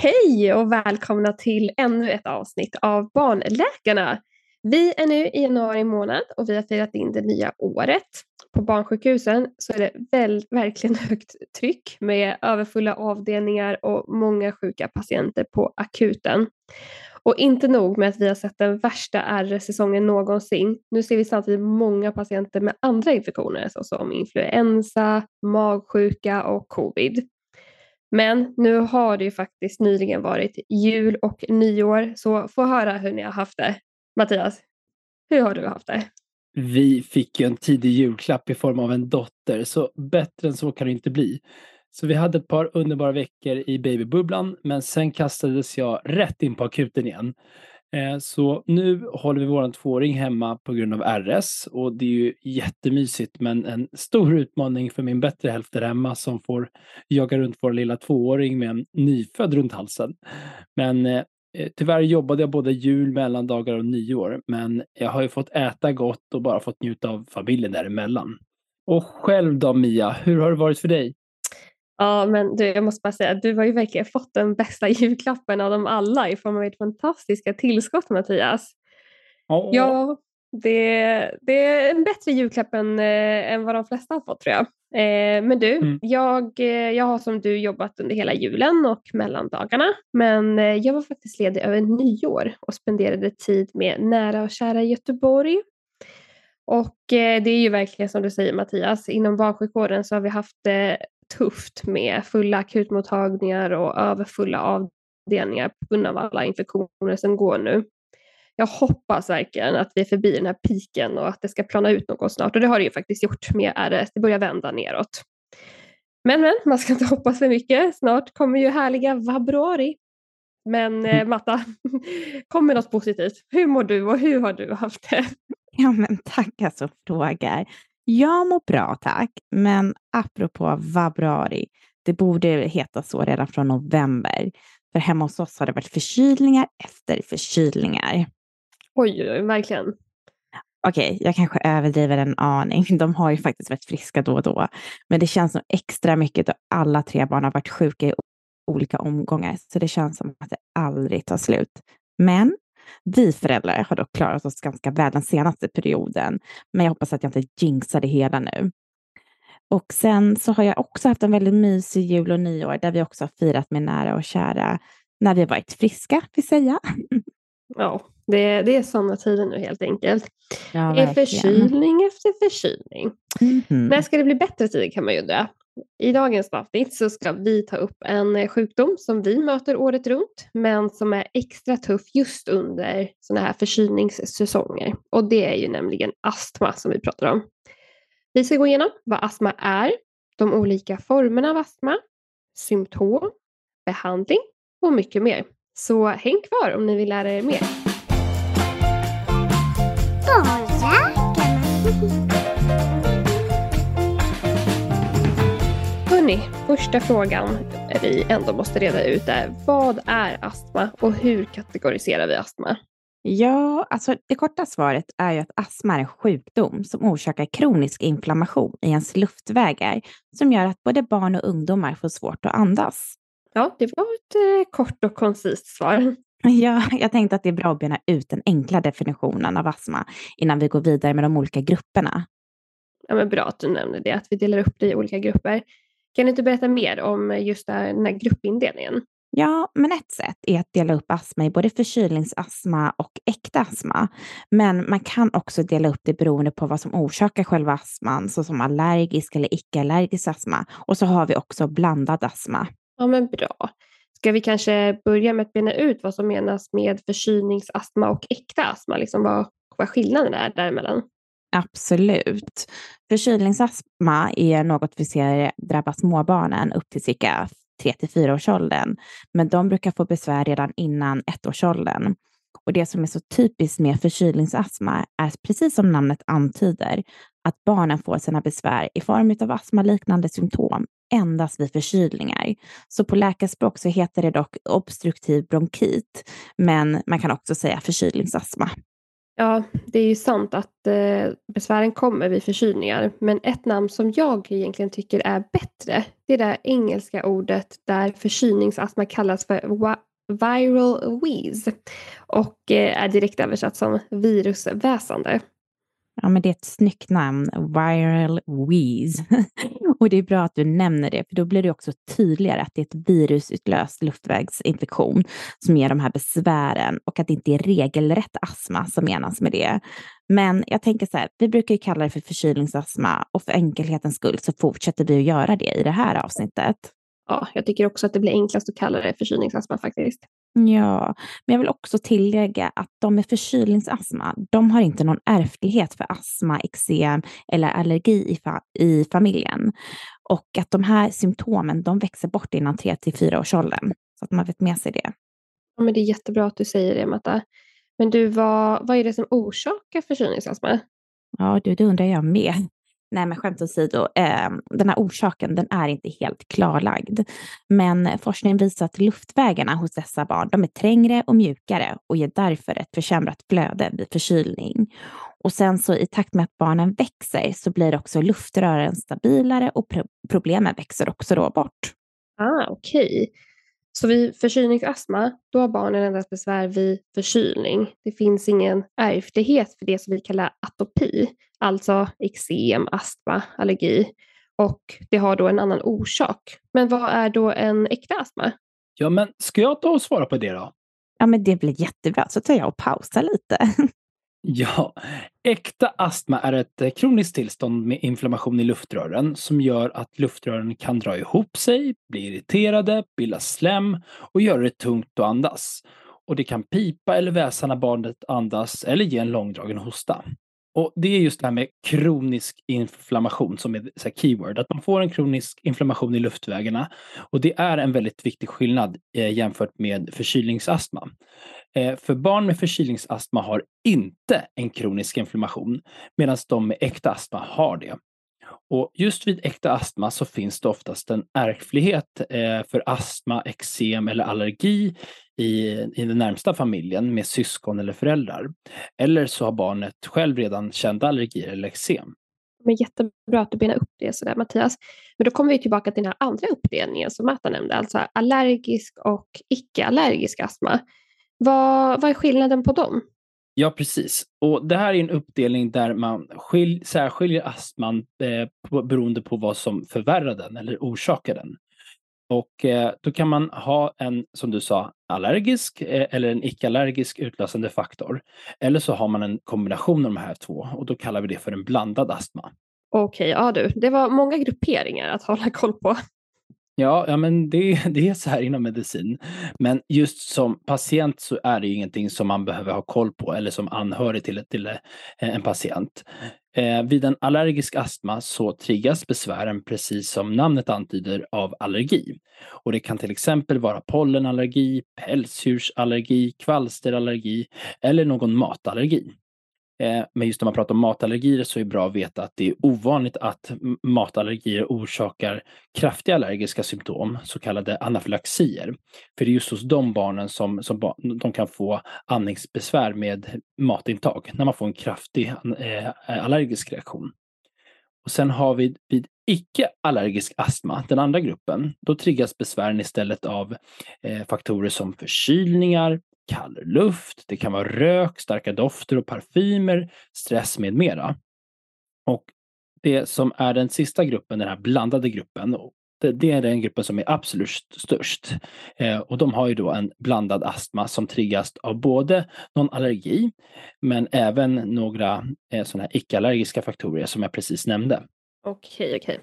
Hej och välkomna till ännu ett avsnitt av Barnläkarna. Vi är nu i januari månad och vi har firat in det nya året. På barnsjukhusen så är det väl, verkligen högt tryck med överfulla avdelningar och många sjuka patienter på akuten. Och inte nog med att vi har sett den värsta RS-säsongen någonsin. Nu ser vi samtidigt många patienter med andra infektioner såsom influensa, magsjuka och covid. Men nu har det ju faktiskt nyligen varit jul och nyår, så få höra hur ni har haft det. Mattias, hur har du haft det? Vi fick ju en tidig julklapp i form av en dotter, så bättre än så kan det inte bli. Så vi hade ett par underbara veckor i babybubblan, men sen kastades jag rätt in på akuten igen. Eh, så nu håller vi våran tvååring hemma på grund av RS och det är ju jättemysigt men en stor utmaning för min bättre hälft där hemma som får jaga runt vår lilla tvååring med en nyfödd runt halsen. Men eh, tyvärr jobbade jag både jul, mellandagar och nyår men jag har ju fått äta gott och bara fått njuta av familjen däremellan. Och själv då Mia, hur har det varit för dig? Ja, men du, jag måste bara säga att du har ju verkligen fått den bästa julklappen av dem alla i form av ert fantastiska tillskott Mattias. Oh. Ja, det, det är en bättre julklapp än, eh, än vad de flesta har fått tror jag. Eh, men du, mm. jag, eh, jag har som du jobbat under hela julen och mellandagarna. Men eh, jag var faktiskt ledig över nyår och spenderade tid med nära och kära i Göteborg. Och eh, det är ju verkligen som du säger Mattias, inom barnsjukvården så har vi haft tufft med fulla akutmottagningar och överfulla avdelningar på grund av alla infektioner som går nu. Jag hoppas verkligen att vi är förbi den här piken och att det ska plana ut något snart och det har det ju faktiskt gjort med RS. Det börjar vända neråt. Men, men, man ska inte hoppas för mycket. Snart kommer ju härliga februari. Men eh, mm. Matta, kom med något positivt. Hur mår du och hur har du haft det? Ja, men tack alltså frågar. Jag mår bra tack, men apropå februari, det borde heta så redan från november. För hemma hos oss har det varit förkylningar efter förkylningar. Oj, oj, verkligen. Okej, okay, jag kanske överdriver en aning. De har ju faktiskt varit friska då och då. Men det känns som extra mycket då alla tre barn har varit sjuka i olika omgångar. Så det känns som att det aldrig tar slut. Men vi föräldrar har dock klarat oss ganska väl den senaste perioden, men jag hoppas att jag inte jinxar det hela nu. Och sen så har jag också haft en väldigt mysig jul och nyår där vi också har firat med nära och kära när vi varit friska, vill säga. Ja, det, det är sådana tider nu helt enkelt. Ja, det är förkylning efter förkylning. Mm -hmm. När ska det bli bättre tider kan man ju undra. I dagens avsnitt så ska vi ta upp en eh, sjukdom som vi möter året runt men som är extra tuff just under sådana här förkylningssäsonger. Och det är ju nämligen astma som vi pratar om. Vi ska gå igenom vad astma är, de olika formerna av astma, symptom, behandling och mycket mer. Så häng kvar om ni vill lära er mer. Hörni, första frågan vi ändå måste reda ut är vad är astma och hur kategoriserar vi astma? Ja, alltså det korta svaret är ju att astma är en sjukdom som orsakar kronisk inflammation i ens luftvägar som gör att både barn och ungdomar får svårt att andas. Ja, det var ett eh, kort och koncist svar. Ja, jag tänkte att det är bra att bena ut den enkla definitionen av astma innan vi går vidare med de olika grupperna. Ja, men bra att du nämner det, att vi delar upp det i olika grupper. Kan du inte berätta mer om just den här gruppindelningen? Ja, men ett sätt är att dela upp astma i både förkylningsastma och äkta astma. Men man kan också dela upp det beroende på vad som orsakar själva astman, såsom allergisk eller icke-allergisk astma. Och så har vi också blandad astma. Ja, men bra. Ska vi kanske börja med att bena ut vad som menas med förkylningsastma och äkta astma? Liksom vad, vad skillnaden är däremellan? Absolut. Förkylningsastma är något vi ser drabba småbarnen upp till cirka 3 till 4 årsåldern, men de brukar få besvär redan innan ettårsåldern. Och det som är så typiskt med förkylningsastma är precis som namnet antyder, att barnen får sina besvär i form av astmaliknande symptom endast vid förkylningar. Så på läkarspråk så heter det dock obstruktiv bronkit, men man kan också säga förkylningsastma. Ja, det är ju sant att eh, besvären kommer vid förkylningar. Men ett namn som jag egentligen tycker är bättre, det är det engelska ordet där förkylningsastma kallas för viral wheeze och eh, är direkt översatt som virusväsande. Ja, men det är ett snyggt namn, Viral Wheeze. och det är bra att du nämner det, för då blir det också tydligare att det är ett virusutlöst luftvägsinfektion som ger de här besvären och att det inte är regelrätt astma som menas med det. Men jag tänker så här, vi brukar ju kalla det för förkylningsastma och för enkelhetens skull så fortsätter vi att göra det i det här avsnittet. Ja, jag tycker också att det blir enklast att kalla det förkylningsastma faktiskt. Ja, men jag vill också tillägga att de med förkylningsastma, de har inte någon ärftlighet för astma, eksem eller allergi i, fa i familjen. Och att de här symptomen, de växer bort innan 3 till 4 års åldern. Så att man vet med sig det. Ja, men det är jättebra att du säger det, Matta. Men du, vad, vad är det som orsakar förkylningsastma? Ja, du, det undrar jag med. Nej, men skämt åsido, eh, den här orsaken den är inte helt klarlagd. Men forskningen visar att luftvägarna hos dessa barn de är trängre och mjukare och ger därför ett försämrat flöde vid förkylning. Och sen så i takt med att barnen växer så blir också luftrören stabilare och pro problemen växer också då bort. Ah, Okej. Okay. Så vid förkylningsastma, då har barnen endast besvär vid förkylning. Det finns ingen ärftlighet för det som vi kallar atopi, alltså eksem, astma, allergi. Och det har då en annan orsak. Men vad är då en äkta astma? Ja, men ska jag ta och svara på det då? Ja, men det blir jättebra. Så tar jag och pausar lite. Ja, äkta astma är ett eh, kroniskt tillstånd med inflammation i luftrören som gör att luftrören kan dra ihop sig, bli irriterade, bilda slem och göra det tungt att andas. Och det kan pipa eller väsa när barnet andas eller ge en långdragen hosta. Och det är just det här med kronisk inflammation som är så keyword, att man får en kronisk inflammation i luftvägarna. Och det är en väldigt viktig skillnad eh, jämfört med förkylningsastma. Eh, för barn med förkylningsastma har inte en kronisk inflammation medan de med äkta astma har det. Och just vid äkta astma så finns det oftast en ärftlighet eh, för astma, eksem eller allergi i, i den närmsta familjen med syskon eller föräldrar. Eller så har barnet själv redan kända allergier eller eksem. Men jättebra att du benar upp det sådär Mattias. Men då kommer vi tillbaka till den här andra uppdelningen som Märta nämnde, alltså allergisk och icke-allergisk astma. Vad, vad är skillnaden på dem? Ja, precis. Och det här är en uppdelning där man skil, särskiljer astman eh, på, beroende på vad som förvärrar den eller orsakar den. Och eh, då kan man ha en, som du sa, allergisk eh, eller en icke-allergisk utlösande faktor. Eller så har man en kombination av de här två och då kallar vi det för en blandad astma. Okej, ja du, det var många grupperingar att hålla koll på. Ja, ja men det, det är så här inom medicin. Men just som patient så är det ju ingenting som man behöver ha koll på eller som anhörig till, till eh, en patient. Eh, vid en allergisk astma så triggas besvären precis som namnet antyder av allergi. Och det kan till exempel vara pollenallergi, pälsdjursallergi, kvalsterallergi eller någon matallergi. Eh, men just när man pratar om matallergier så är det bra att veta att det är ovanligt att matallergier orsakar kraftiga allergiska symptom, så kallade anafylaxier. För det är just hos de barnen som, som de kan få andningsbesvär med matintag, när man får en kraftig eh, allergisk reaktion. Och sen har vi vid icke-allergisk astma, den andra gruppen, då triggas besvären istället av eh, faktorer som förkylningar, kall luft, det kan vara rök, starka dofter och parfymer, stress med mera. Och det som är den sista gruppen, den här blandade gruppen, det, det är den gruppen som är absolut störst. Eh, och de har ju då en blandad astma som triggas av både någon allergi, men även några eh, sådana här icke-allergiska faktorer som jag precis nämnde. Okej, okej.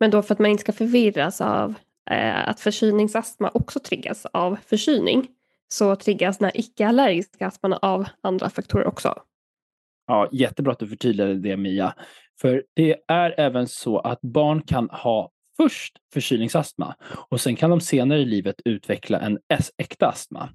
Men då för att man inte ska förvirras av eh, att förkylningsastma också triggas av förkylning, så triggas den här icke-allergiska astman av andra faktorer också. Ja, jättebra att du förtydligade det Mia. För det är även så att barn kan ha först förkylningsastma och sen kan de senare i livet utveckla en äkta astma.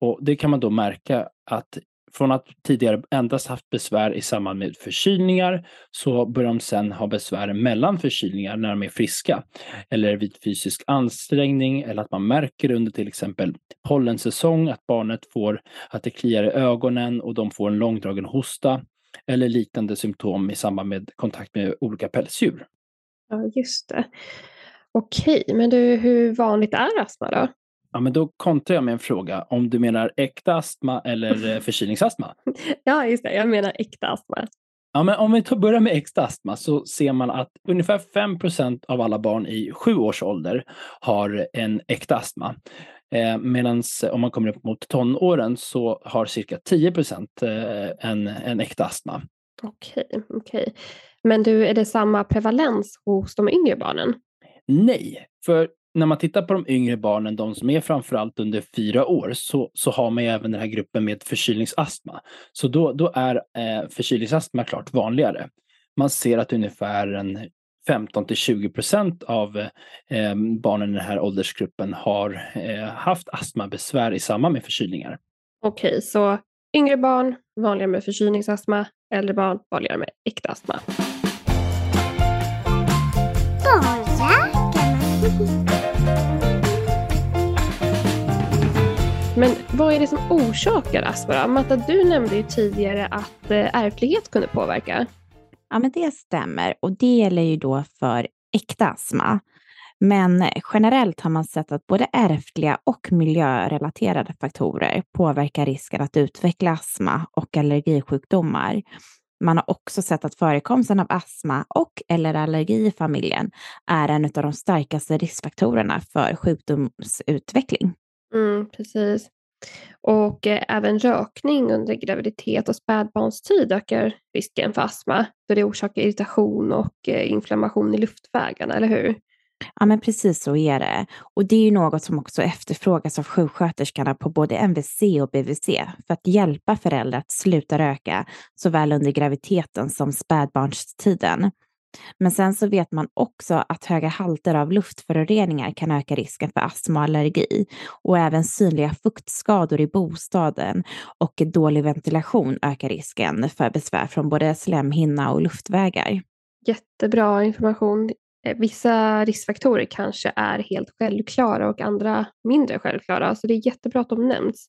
Och det kan man då märka att från att tidigare endast haft besvär i samband med förkylningar så börjar de sen ha besvär mellan förkylningar när de är friska. Eller vid fysisk ansträngning eller att man märker under till exempel pollensäsong att barnet får att det kliar i ögonen och de får en långdragen hosta eller liknande symptom i samband med kontakt med olika pälsdjur. Ja, just det. Okej, men du, hur vanligt är astma då? Ja, men då kontrar jag med en fråga. Om du menar äkta astma eller eh, förkylningsastma? ja, just det. Jag menar äkta astma. Ja, men om vi tar, börjar med äkta astma så ser man att ungefär 5% av alla barn i sju års ålder har en äkta astma. Eh, Medan om man kommer upp mot tonåren så har cirka 10 eh, en, en äkta astma. Okej, okej. Men du, är det samma prevalens hos de yngre barnen? Nej, för när man tittar på de yngre barnen, de som är framförallt under fyra år, så, så har man även den här gruppen med förkylningsastma. Så då, då är eh, förkylningsastma klart vanligare. Man ser att ungefär en 15 till 20 procent av eh, barnen i den här åldersgruppen har eh, haft astmabesvär i samband med förkylningar. Okej, så yngre barn vanligare med förkylningsastma, äldre barn vanligare med äkta astma. Men vad är det som orsakar astma? Matta, du nämnde ju tidigare att eh, ärftlighet kunde påverka. Ja, men det stämmer och det gäller ju då för äkta astma. Men generellt har man sett att både ärftliga och miljörelaterade faktorer påverkar risken att utveckla astma och allergisjukdomar. Man har också sett att förekomsten av astma och eller allergi i familjen är en av de starkaste riskfaktorerna för sjukdomsutveckling. Mm, precis. Och eh, även rökning under graviditet och spädbarnstid ökar risken för astma, då det orsakar irritation och eh, inflammation i luftvägarna, eller hur? Ja, men precis så är det. Och det är ju något som också efterfrågas av sjuksköterskorna på både MVC och BVC för att hjälpa föräldrar att sluta röka såväl under graviditeten som spädbarnstiden. Men sen så vet man också att höga halter av luftföroreningar kan öka risken för astma och allergi och även synliga fuktskador i bostaden och dålig ventilation ökar risken för besvär från både slemhinna och luftvägar. Jättebra information. Eh, vissa riskfaktorer kanske är helt självklara och andra mindre självklara, så det är jättebra att de nämns.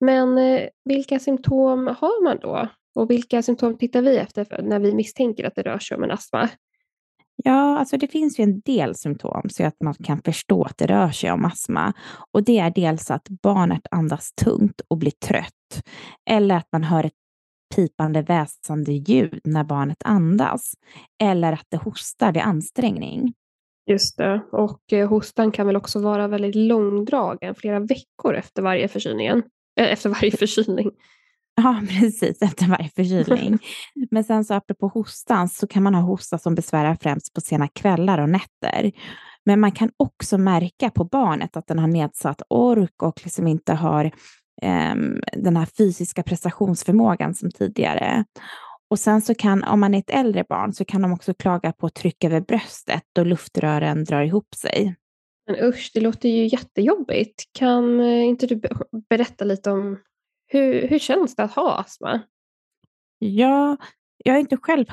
Men eh, vilka symptom har man då och vilka symptom tittar vi efter när vi misstänker att det rör sig om en astma? Ja, alltså det finns ju en del symptom så att man kan förstå att det rör sig om astma. Och det är dels att barnet andas tungt och blir trött. Eller att man hör ett pipande väsande ljud när barnet andas. Eller att det hostar vid ansträngning. Just det, och eh, hostan kan väl också vara väldigt långdragen, flera veckor efter varje förkylningen. Äh, efter varje förkylning. Ja, precis, efter varje förkylning. Men sen så apropå hostan så kan man ha hosta som besvärar främst på sena kvällar och nätter. Men man kan också märka på barnet att den har nedsatt ork och liksom inte har um, den här fysiska prestationsförmågan som tidigare. Och sen så kan, om man är ett äldre barn, så kan de också klaga på tryck över bröstet och luftrören drar ihop sig. Men usch, det låter ju jättejobbigt. Kan eh, inte du berätta lite om hur, hur känns det att ha astma? Ja, jag har inte själv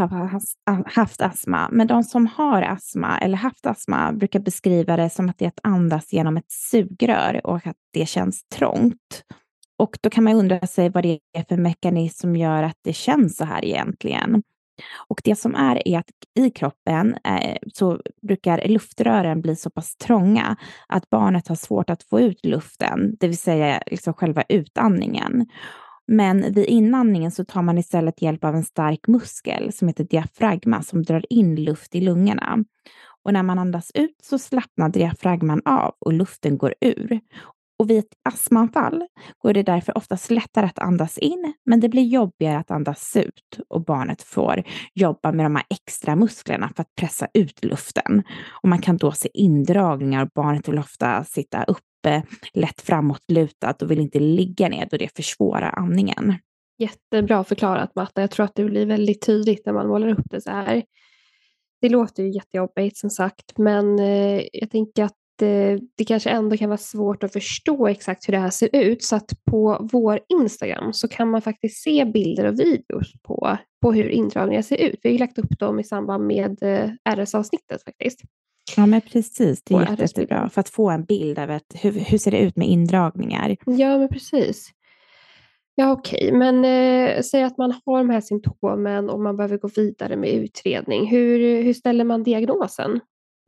haft astma, men de som har astma eller haft astma brukar beskriva det som att det är att andas genom ett sugrör och att det känns trångt. Och då kan man undra sig vad det är för mekanism som gör att det känns så här egentligen. Och det som är är att i kroppen eh, så brukar luftrören bli så pass trånga att barnet har svårt att få ut luften, det vill säga liksom själva utandningen. Men vid inandningen så tar man istället hjälp av en stark muskel som heter diafragma som drar in luft i lungorna. Och när man andas ut så slappnar diafragman av och luften går ur. Och vid ett astmaanfall går det därför oftast lättare att andas in, men det blir jobbigare att andas ut och barnet får jobba med de här extra musklerna för att pressa ut luften. Och man kan då se indragningar och barnet vill ofta sitta uppe, lätt framåtlutat och vill inte ligga ner då det försvårar andningen. Jättebra förklarat Matta. Jag tror att det blir väldigt tydligt när man målar upp det så här. Det låter ju jättejobbigt som sagt, men eh, jag tänker att det kanske ändå kan vara svårt att förstå exakt hur det här ser ut. Så att på vår Instagram så kan man faktiskt se bilder och videos på, på hur indragningar ser ut. Vi har lagt upp dem i samband med eh, RS-avsnittet faktiskt. Ja, men precis. Det är jättebra för att få en bild av ett, hur, hur ser det ut med indragningar. Ja, men precis. Ja, okej, okay. men eh, säg att man har de här symptomen och man behöver gå vidare med utredning. Hur, hur ställer man diagnosen?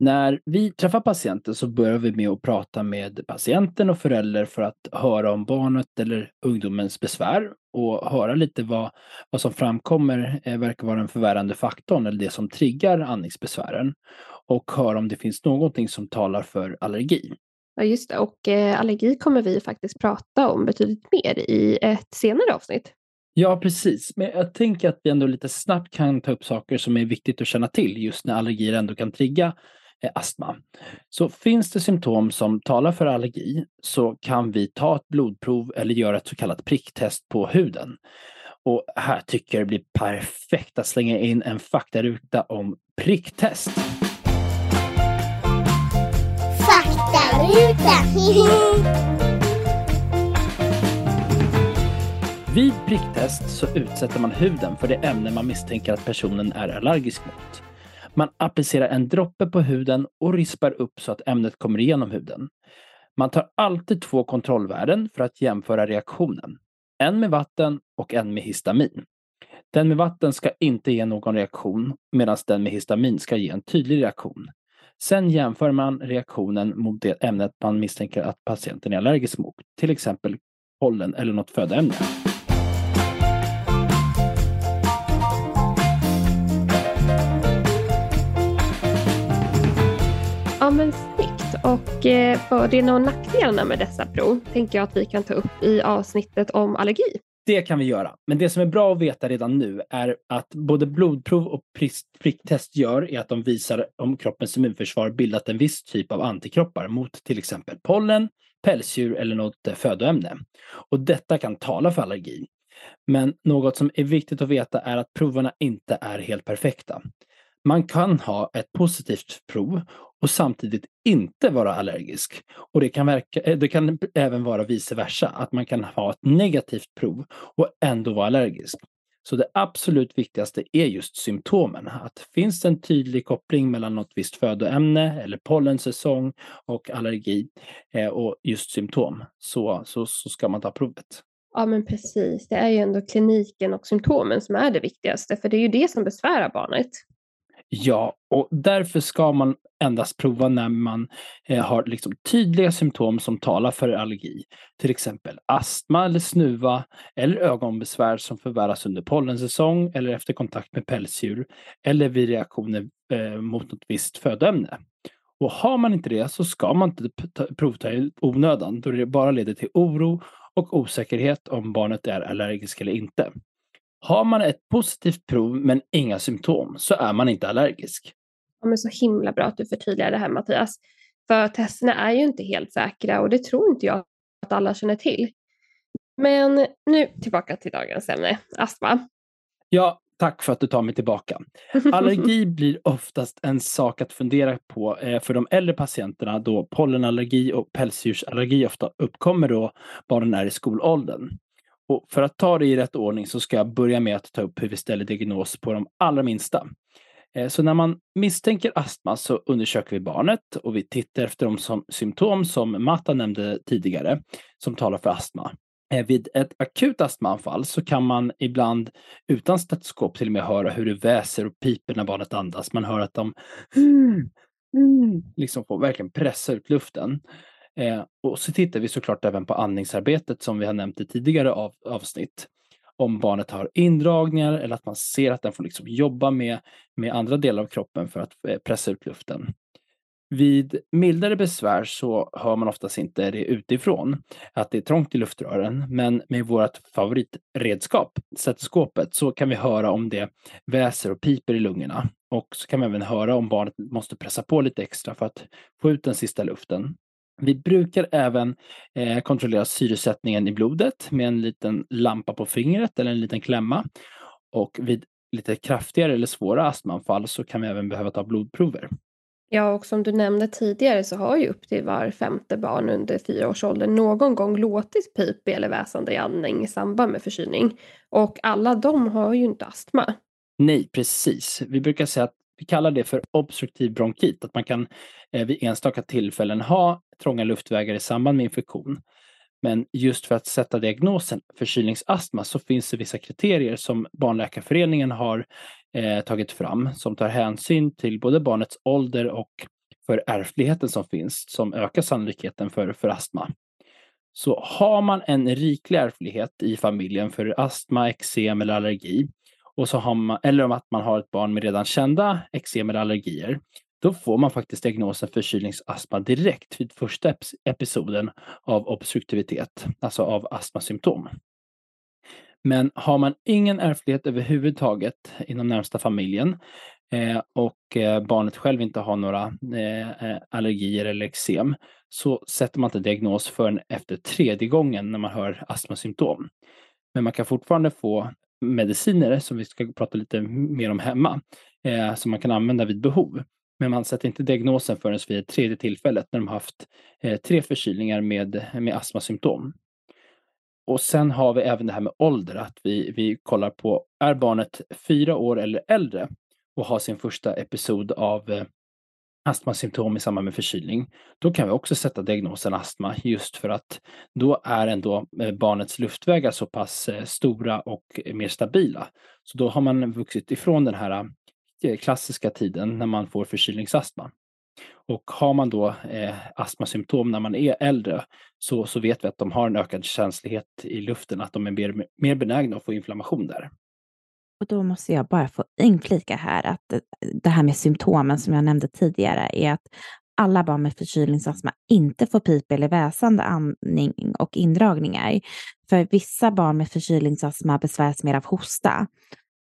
När vi träffar patienten så börjar vi med att prata med patienten och förälder för att höra om barnet eller ungdomens besvär och höra lite vad, vad som framkommer eh, verkar vara den förvärrande faktorn eller det som triggar andningsbesvären och höra om det finns någonting som talar för allergi. Ja, just det. Och eh, allergi kommer vi faktiskt prata om betydligt mer i ett senare avsnitt. Ja, precis. Men jag tänker att vi ändå lite snabbt kan ta upp saker som är viktigt att känna till just när allergier ändå kan trigga astma. Så finns det symptom som talar för allergi så kan vi ta ett blodprov eller göra ett så kallat pricktest på huden. Och här tycker jag det blir perfekt att slänga in en faktaruta om pricktest. Vid pricktest så utsätter man huden för det ämne man misstänker att personen är allergisk mot. Man applicerar en droppe på huden och rispar upp så att ämnet kommer igenom huden. Man tar alltid två kontrollvärden för att jämföra reaktionen. En med vatten och en med histamin. Den med vatten ska inte ge någon reaktion medan den med histamin ska ge en tydlig reaktion. Sen jämför man reaktionen mot det ämnet man misstänker att patienten är allergisk mot, till exempel pollen eller något födoämne. Ja men snyggt. Och eh, fördelarna och nackdelarna med dessa prov tänker jag att vi kan ta upp i avsnittet om allergi. Det kan vi göra. Men det som är bra att veta redan nu är att både blodprov och pricktest gör är att de visar om kroppens immunförsvar bildat en viss typ av antikroppar mot till exempel pollen, pälsdjur eller något eh, födoämne. Och detta kan tala för allergi. Men något som är viktigt att veta är att proverna inte är helt perfekta. Man kan ha ett positivt prov och samtidigt inte vara allergisk. Och det kan, verka, eh, det kan även vara vice versa, att man kan ha ett negativt prov och ändå vara allergisk. Så det absolut viktigaste är just symptomen. Att finns det en tydlig koppling mellan något visst födoämne eller pollensäsong och allergi eh, och just symptom så, så, så ska man ta provet. Ja men precis, det är ju ändå kliniken och symptomen som är det viktigaste för det är ju det som besvärar barnet. Ja, och därför ska man endast prova när man eh, har liksom tydliga symptom som talar för allergi. Till exempel astma eller snuva eller ögonbesvär som förvärras under pollensäsong eller efter kontakt med pälsdjur eller vid reaktioner eh, mot något visst födoämne. Och har man inte det så ska man inte provta i onödan då det bara leder till oro och osäkerhet om barnet är allergiskt eller inte. Har man ett positivt prov men inga symptom så är man inte allergisk. Ja, men så himla bra att du förtydligar det här Mattias. För testerna är ju inte helt säkra och det tror inte jag att alla känner till. Men nu tillbaka till dagens ämne, astma. Ja, tack för att du tar mig tillbaka. Allergi blir oftast en sak att fundera på eh, för de äldre patienterna då pollenallergi och pälsdjursallergi ofta uppkommer då barnen är i skolåldern. Och för att ta det i rätt ordning så ska jag börja med att ta upp hur vi ställer diagnos på de allra minsta. Eh, så när man misstänker astma så undersöker vi barnet och vi tittar efter de som, symptom som Matta nämnde tidigare som talar för astma. Eh, vid ett akut astmaanfall så kan man ibland utan stetoskop till och med höra hur det väser och piper när barnet andas. Man hör att de mm, mm, liksom får verkligen pressa ut luften. Eh, och så tittar vi såklart även på andningsarbetet som vi har nämnt i tidigare av, avsnitt. Om barnet har indragningar eller att man ser att den får liksom jobba med, med andra delar av kroppen för att eh, pressa ut luften. Vid mildare besvär så hör man oftast inte det utifrån, att det är trångt i luftrören. Men med vårt favoritredskap, stetoskopet, så kan vi höra om det väser och piper i lungorna. Och så kan vi även höra om barnet måste pressa på lite extra för att få ut den sista luften. Vi brukar även eh, kontrollera syresättningen i blodet med en liten lampa på fingret eller en liten klämma. Och vid lite kraftigare eller svåra astmaanfall så kan vi även behöva ta blodprover. Ja, och som du nämnde tidigare så har ju upp till var femte barn under fyra års ålder någon gång låtit pipig eller väsande i andning i samband med förkylning. Och alla de har ju inte astma. Nej, precis. Vi brukar säga att vi kallar det för obstruktiv bronkit, att man kan eh, vid enstaka tillfällen ha trånga luftvägar i samband med infektion. Men just för att sätta diagnosen förkylningsastma så finns det vissa kriterier som Barnläkarföreningen har eh, tagit fram som tar hänsyn till både barnets ålder och för ärftligheten som finns som ökar sannolikheten för, för astma. Så har man en riklig ärftlighet i familjen för astma, eksem eller allergi och så har man, eller om att man har ett barn med redan kända eksem eller allergier, då får man faktiskt diagnosen förkylningsastma direkt vid första episoden av obstruktivitet, alltså av astmasymptom. Men har man ingen ärftlighet överhuvudtaget inom närmsta familjen eh, och eh, barnet själv inte har några eh, eh allergier eller eksem så sätter man inte diagnos förrän efter tredje gången när man hör astmasymptom. Men man kan fortfarande få mediciner som vi ska prata lite mer om hemma, eh, som man kan använda vid behov. Men man sätter inte diagnosen förrän vid tredje tillfället när de haft eh, tre förkylningar med, med astmasymptom. Och sen har vi även det här med ålder, att vi, vi kollar på, är barnet fyra år eller äldre och har sin första episod av eh, astmasymptom i samband med förkylning, då kan vi också sätta diagnosen astma just för att då är ändå eh, barnets luftvägar så pass eh, stora och eh, mer stabila. Så då har man vuxit ifrån den här klassiska tiden när man får förkylningsastma. Och har man då eh, astmasymptom när man är äldre så, så vet vi att de har en ökad känslighet i luften, att de är mer, mer benägna att få inflammation där. Och då måste jag bara få inflika här att det här med symptomen som jag nämnde tidigare är att alla barn med förkylningsastma inte får pip eller väsande andning och indragningar. För vissa barn med förkylningsastma besväras mer av hosta.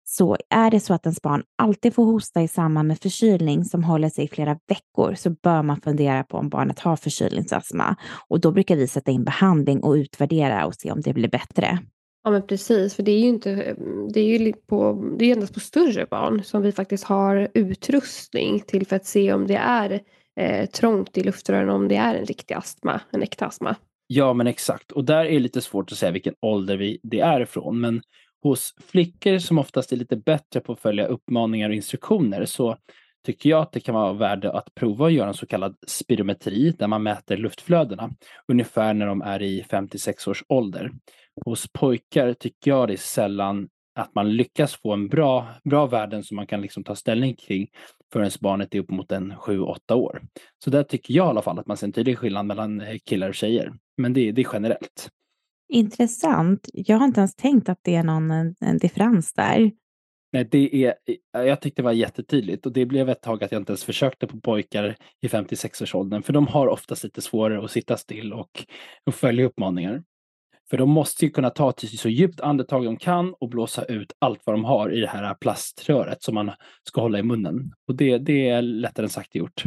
Så är det så att ens barn alltid får hosta i samband med förkylning som håller sig i flera veckor så bör man fundera på om barnet har förkylningsastma. Och då brukar vi sätta in behandling och utvärdera och se om det blir bättre. Ja men precis, för det är ju inte, det är ju på, det är endast på större barn som vi faktiskt har utrustning till för att se om det är eh, trångt i luftrören, om det är en riktig astma, en äkta astma. Ja men exakt, och där är det lite svårt att säga vilken ålder vi, det är ifrån, men hos flickor som oftast är lite bättre på att följa uppmaningar och instruktioner så tycker jag att det kan vara värde att prova att göra en så kallad spirometri där man mäter luftflödena ungefär när de är i 56 års ålder. Hos pojkar tycker jag det är sällan att man lyckas få en bra, bra värden som man kan liksom ta ställning kring förrän barnet är upp mot en 7-8 år. Så där tycker jag i alla fall att man ser en tydlig skillnad mellan eh, killar och tjejer. Men det, det är generellt. Intressant. Jag har inte ens tänkt att det är någon en, en differens där. Nej, det är, eh, jag tyckte det var jättetydligt och det blev ett tag att jag inte ens försökte på pojkar i 56-årsåldern för de har oftast lite svårare att sitta still och, och följa uppmaningar. För de måste ju kunna ta till så djupt andetag de kan och blåsa ut allt vad de har i det här plaströret som man ska hålla i munnen. Och det, det är lättare än sagt gjort.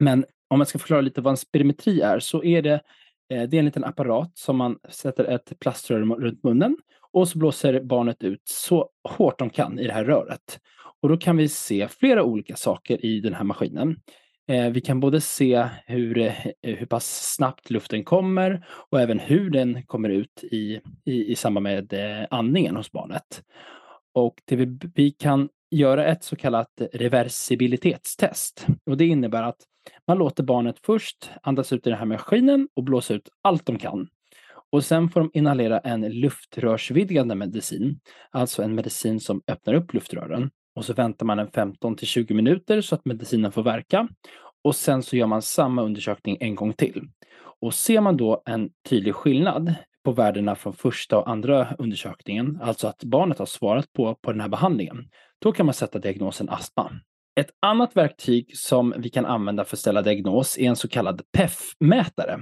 Men om jag ska förklara lite vad en spirometri är så är det, eh, det är en liten apparat som man sätter ett plaströr runt munnen och så blåser barnet ut så hårt de kan i det här röret. Och då kan vi se flera olika saker i den här maskinen. Eh, vi kan både se hur, eh, hur pass snabbt luften kommer och även hur den kommer ut i, i, i samband med eh, andningen hos barnet. Och det vi, vi kan göra ett så kallat reversibilitetstest. Och det innebär att man låter barnet först andas ut i den här maskinen och blåsa ut allt de kan. Och sen får de inhalera en luftrörsvidgande medicin, alltså en medicin som öppnar upp luftrören. Och så väntar man en 15 till 20 minuter så att medicinen får verka. Och sen så gör man samma undersökning en gång till. Och ser man då en tydlig skillnad på värdena från första och andra undersökningen, alltså att barnet har svarat på, på den här behandlingen, då kan man sätta diagnosen astma. Ett annat verktyg som vi kan använda för att ställa diagnos är en så kallad PEF-mätare.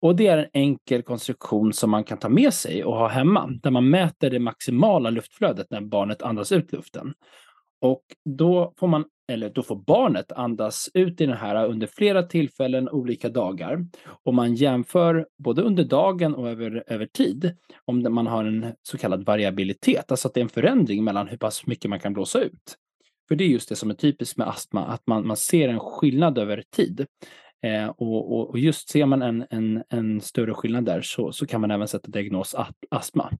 Och det är en enkel konstruktion som man kan ta med sig och ha hemma, där man mäter det maximala luftflödet när barnet andas ut luften. Och då får man, eller då får barnet andas ut i den här under flera tillfällen, olika dagar. Och man jämför både under dagen och över, över tid om man har en så kallad variabilitet, alltså att det är en förändring mellan hur pass mycket man kan blåsa ut. För det är just det som är typiskt med astma, att man, man ser en skillnad över tid. Eh, och, och, och, just ser man en, en, en större skillnad där så, så kan man även sätta diagnos astma.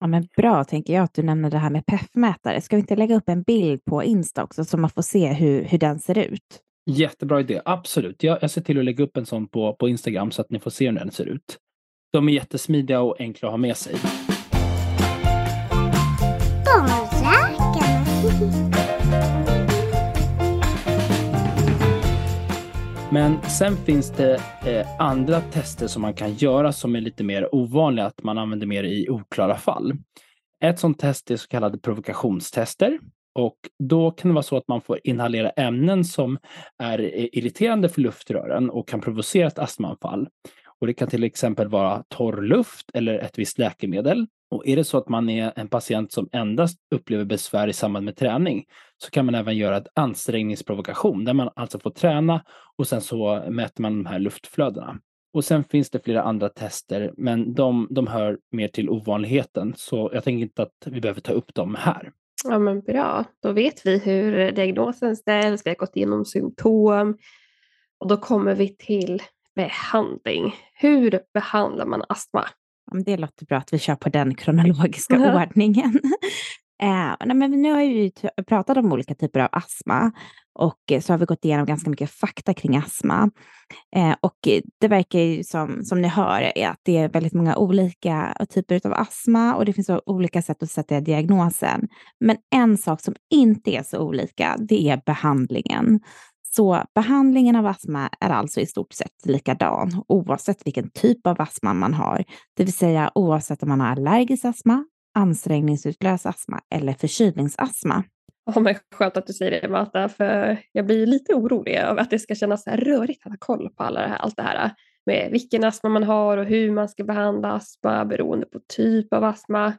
Ja, men bra tänker jag att du nämner det här med PEF-mätare. Ska vi inte lägga upp en bild på Insta också så man får se hur, hur den ser ut? Jättebra idé, absolut. Jag, jag ser till att lägga upp en sån på, på Instagram så att ni får se hur den ser ut. De är jättesmidiga och enkla att ha med sig. Men sen finns det eh, andra tester som man kan göra som är lite mer ovanliga, att man använder mer i oklara fall. Ett sådant test är så kallade provokationstester. Och då kan det vara så att man får inhalera ämnen som är eh, irriterande för luftrören och kan provocera ett astmaanfall. Och det kan till exempel vara torr luft eller ett visst läkemedel. Och är det så att man är en patient som endast upplever besvär i samband med träning så kan man även göra ett ansträngningsprovokation där man alltså får träna och sen så mäter man de här luftflödena. Och sen finns det flera andra tester, men de, de hör mer till ovanligheten, så jag tänker inte att vi behöver ta upp dem här. Ja, men bra. Då vet vi hur diagnosen ställs, vi har gått igenom symptom och då kommer vi till behandling. Hur behandlar man astma? Det låter bra att vi kör på den kronologiska mm. ordningen. Eh, men nu har vi pratat om olika typer av astma och så har vi gått igenom ganska mycket fakta kring astma. Eh, och det verkar ju som, som ni hör att det är väldigt många olika typer av astma och det finns olika sätt att sätta diagnosen. Men en sak som inte är så olika, det är behandlingen. Så behandlingen av astma är alltså i stort sett likadan oavsett vilken typ av astma man har. Det vill säga oavsett om man har allergisk astma, ansträngningsutlöst astma eller förkylningsastma. Ja, men skönt att du säger det Marta, för jag blir lite orolig över att det ska kännas rörigt att ha koll på alla det här, allt det här med vilken astma man har och hur man ska behandla astma beroende på typ av astma.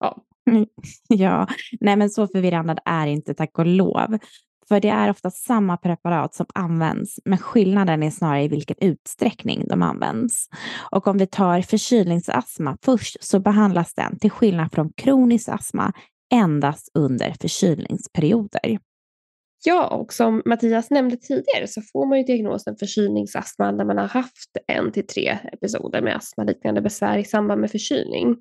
Ja, ja, nej men så förvirrande är inte tack och lov. För det är ofta samma preparat som används, men skillnaden är snarare i vilken utsträckning de används. Och om vi tar förkylningsastma först så behandlas den till skillnad från kronisk astma endast under förkylningsperioder. Ja, och som Mattias nämnde tidigare så får man ju diagnosen förkylningsastma när man har haft en till tre episoder med astmaliknande besvär i samband med förkylning.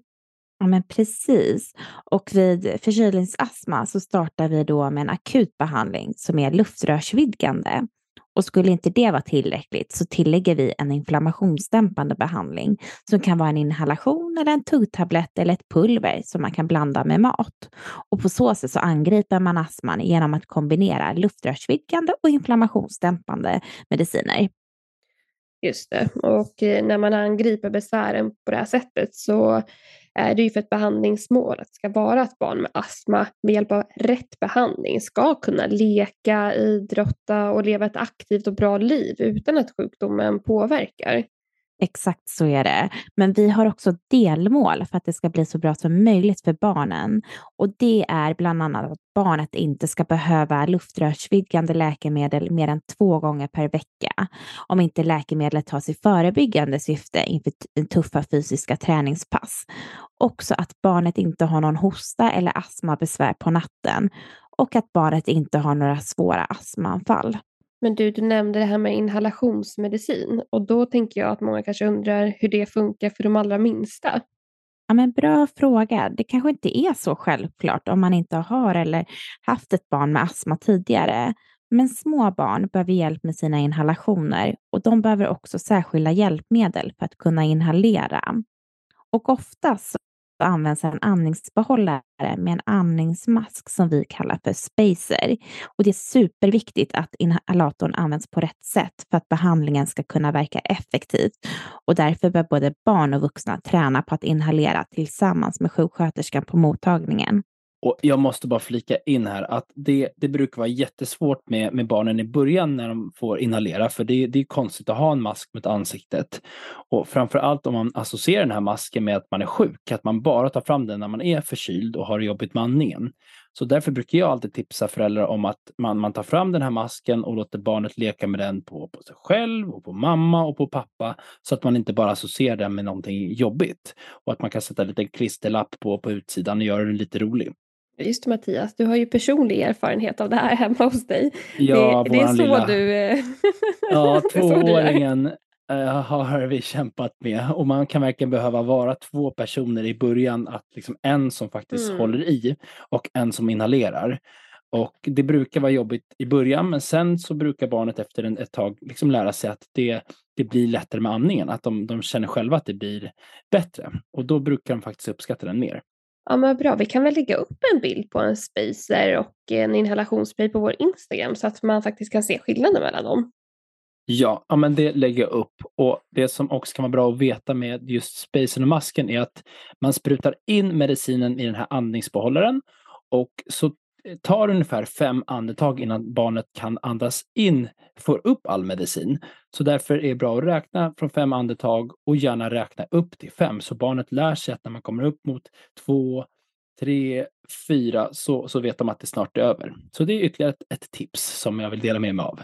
Ja, men precis. Och vid förkylningsastma så startar vi då med en akut behandling som är luftrörsvidgande. Och skulle inte det vara tillräckligt så tillägger vi en inflammationsdämpande behandling som kan vara en inhalation eller en tuggtablett eller ett pulver som man kan blanda med mat. Och på så sätt så angriper man astman genom att kombinera luftrörsvidgande och inflammationsdämpande mediciner. Just det, och eh, när man angriper besvären på det här sättet så Eh, är det ju för ett behandlingsmål att det ska vara att barn med astma med hjälp av rätt behandling ska kunna leka, idrotta och leva ett aktivt och bra liv utan att sjukdomen påverkar. Exakt så är det. Men vi har också delmål för att det ska bli så bra som möjligt för barnen. Och det är bland annat att barnet inte ska behöva luftrörsvidgande läkemedel mer än två gånger per vecka. Om inte läkemedlet tas i förebyggande syfte inför tuffa fysiska träningspass. Också att barnet inte har någon hosta eller astmabesvär på natten och att barnet inte har några svåra astmaanfall. Men du, du nämnde det här med inhalationsmedicin och då tänker jag att många kanske undrar hur det funkar för de allra minsta. Ja, men bra fråga. Det kanske inte är så självklart om man inte har eller haft ett barn med astma tidigare. Men små barn behöver hjälp med sina inhalationer och de behöver också särskilda hjälpmedel för att kunna inhalera. Och oftast används en andningsbehållare med en andningsmask som vi kallar för spacer. Och det är superviktigt att inhalatorn används på rätt sätt för att behandlingen ska kunna verka effektivt. Och därför bör både barn och vuxna träna på att inhalera tillsammans med sjuksköterskan på mottagningen. Och jag måste bara flika in här att det, det brukar vara jättesvårt med, med barnen i början när de får inhalera, för det, det är konstigt att ha en mask mot ansiktet. Och framför allt om man associerar den här masken med att man är sjuk, att man bara tar fram den när man är förkyld och har det jobbigt med andningen. Så därför brukar jag alltid tipsa föräldrar om att man, man tar fram den här masken och låter barnet leka med den på, på sig själv och på mamma och på pappa så att man inte bara associerar den med någonting jobbigt. Och att man kan sätta en liten klisterlapp på, på utsidan och göra den lite rolig. Just Mattias, du har ju personlig erfarenhet av det här hemma hos dig. Ja, det, det är så lilla... du... Eh, ja, tvååringen uh, har vi kämpat med och man kan verkligen behöva vara två personer i början, att liksom en som faktiskt mm. håller i och en som inhalerar. Och det brukar vara jobbigt i början men sen så brukar barnet efter en, ett tag liksom lära sig att det, det blir lättare med andningen, att de, de känner själva att det blir bättre. Och då brukar de faktiskt uppskatta den mer. Ja men bra, vi kan väl lägga upp en bild på en spacer och en inhalationsspray på vår Instagram så att man faktiskt kan se skillnaden mellan dem. Ja, ja, men det lägger jag upp. Och det som också kan vara bra att veta med just spacern och masken är att man sprutar in medicinen i den här andningsbehållaren och så tar ungefär fem andetag innan barnet kan andas in, får upp all medicin. Så därför är det bra att räkna från fem andetag och gärna räkna upp till fem. Så barnet lär sig att när man kommer upp mot två, tre, fyra så, så vet de att det snart är över. Så det är ytterligare ett, ett tips som jag vill dela med mig av.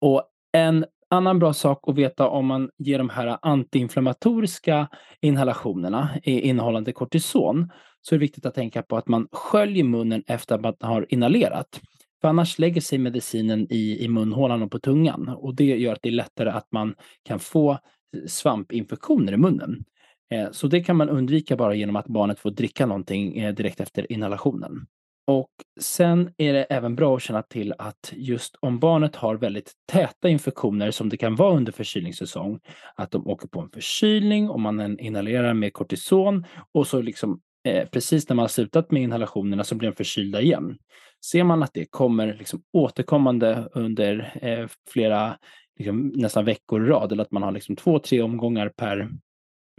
Och en annan bra sak att veta om man ger de här antiinflammatoriska inhalationerna innehållande kortison så är det viktigt att tänka på att man sköljer munnen efter att man har inhalerat. För annars lägger sig medicinen i, i munhålan och på tungan och det gör att det är lättare att man kan få eh, svampinfektioner i munnen. Eh, så det kan man undvika bara genom att barnet får dricka någonting eh, direkt efter inhalationen. Och sen är det även bra att känna till att just om barnet har väldigt täta infektioner som det kan vara under förkylningssäsong, att de åker på en förkylning och man inhalerar med kortison och så liksom eh, precis när man har slutat med inhalationerna så blir de förkylda igen. Ser man att det kommer liksom återkommande under eh, flera liksom, nästan veckor i rad eller att man har liksom två, tre omgångar per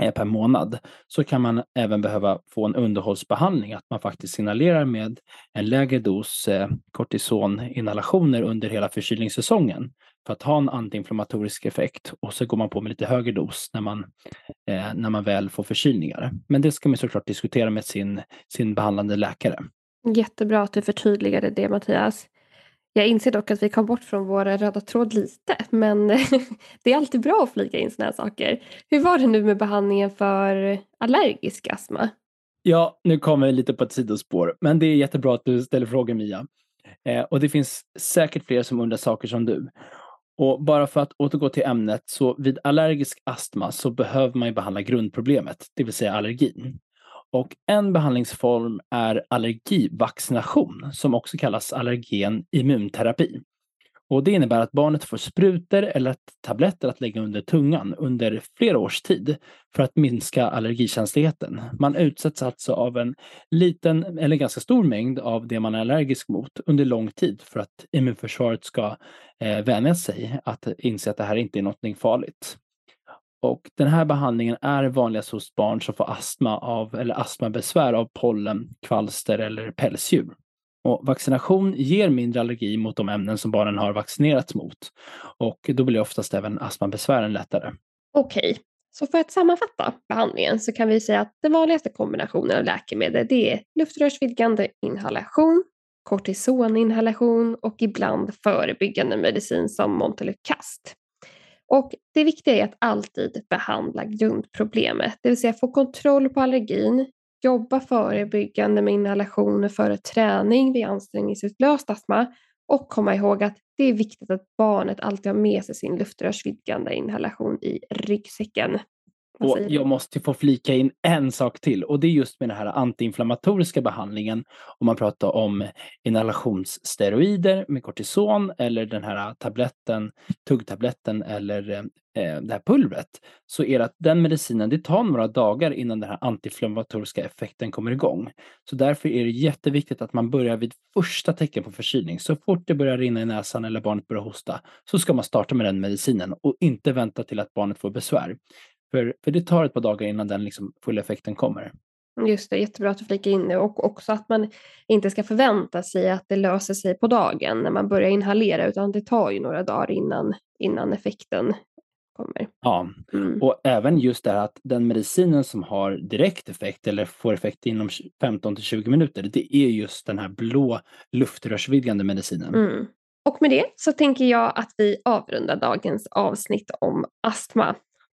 Eh, per månad så kan man även behöva få en underhållsbehandling, att man faktiskt signalerar med en lägre dos eh, kortisoninhalationer under hela förkylningssäsongen för att ha en antiinflammatorisk effekt och så går man på med lite högre dos när man, eh, när man väl får förkylningar. Men det ska man såklart diskutera med sin, sin behandlande läkare. Jättebra att du förtydligade det Mattias. Jag inser dock att vi kom bort från vår röda tråd lite, men det är alltid bra att flika in sådana här saker. Hur var det nu med behandlingen för allergisk astma? Ja, nu kommer vi lite på ett sidospår, men det är jättebra att du ställer frågan, Mia. Eh, och det finns säkert fler som undrar saker som du. Och bara för att återgå till ämnet, så vid allergisk astma så behöver man behandla grundproblemet, det vill säga allergin. Och en behandlingsform är allergivaccination som också kallas allergen immunterapi. Och det innebär att barnet får sprutor eller tabletter att lägga under tungan under flera års tid för att minska allergikänsligheten. Man utsätts alltså av en liten eller ganska stor mängd av det man är allergisk mot under lång tid för att immunförsvaret ska eh, vänja sig att inse att det här inte är något farligt. Och den här behandlingen är vanligast hos barn som får astma av, eller astmabesvär av pollen, kvalster eller pälsdjur. Och vaccination ger mindre allergi mot de ämnen som barnen har vaccinerats mot. Och då blir oftast även astmabesvären lättare. Okej, så för att sammanfatta behandlingen så kan vi säga att den vanligaste kombinationen av läkemedel det är luftrörsvidgande inhalation, kortisoninhalation och ibland förebyggande medicin som Montelukast. Och det viktiga är att alltid behandla grundproblemet, det vill säga få kontroll på allergin, jobba förebyggande med inhalationer före träning vid ansträngningsutlöst astma och komma ihåg att det är viktigt att barnet alltid har med sig sin luftrörsvidgande inhalation i ryggsäcken. Och jag måste få flika in en sak till och det är just med den här antiinflammatoriska behandlingen. Om man pratar om inhalationssteroider med kortison eller den här tabletten, tuggtabletten eller eh, det här pulvret. Så är det att den medicinen, det tar några dagar innan den här antiinflammatoriska effekten kommer igång. Så därför är det jätteviktigt att man börjar vid första tecken på förkylning. Så fort det börjar rinna i näsan eller barnet börjar hosta så ska man starta med den medicinen och inte vänta till att barnet får besvär. För, för det tar ett par dagar innan den liksom fulla effekten kommer. Just det, jättebra att du flikar in det och också att man inte ska förvänta sig att det löser sig på dagen när man börjar inhalera utan det tar ju några dagar innan, innan effekten kommer. Ja, mm. och även just det här att den medicinen som har direkt effekt eller får effekt inom 15 till 20 minuter, det är just den här blå luftrörsvidgande medicinen. Mm. Och med det så tänker jag att vi avrundar dagens avsnitt om astma.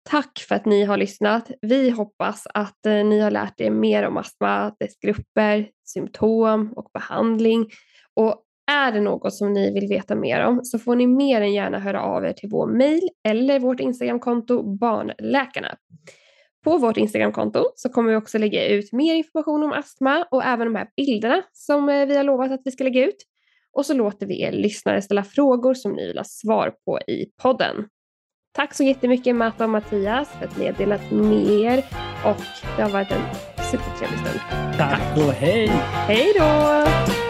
Tack för att ni har lyssnat. Vi hoppas att eh, ni har lärt er mer om astma, dess grupper, symptom och behandling. Och är det något som ni vill veta mer om så får ni mer än gärna höra av er till vår mail eller vårt Instagramkonto Barnläkarna. På vårt Instagramkonto så kommer vi också lägga ut mer information om astma och även de här bilderna som eh, vi har lovat att vi ska lägga ut. Och så låter vi er lyssnare ställa frågor som ni vill ha svar på i podden. Tack så jättemycket Matta och Mattias för att ni har delat med er och det har varit en supertrevlig stund. Tack och hej! Hej då!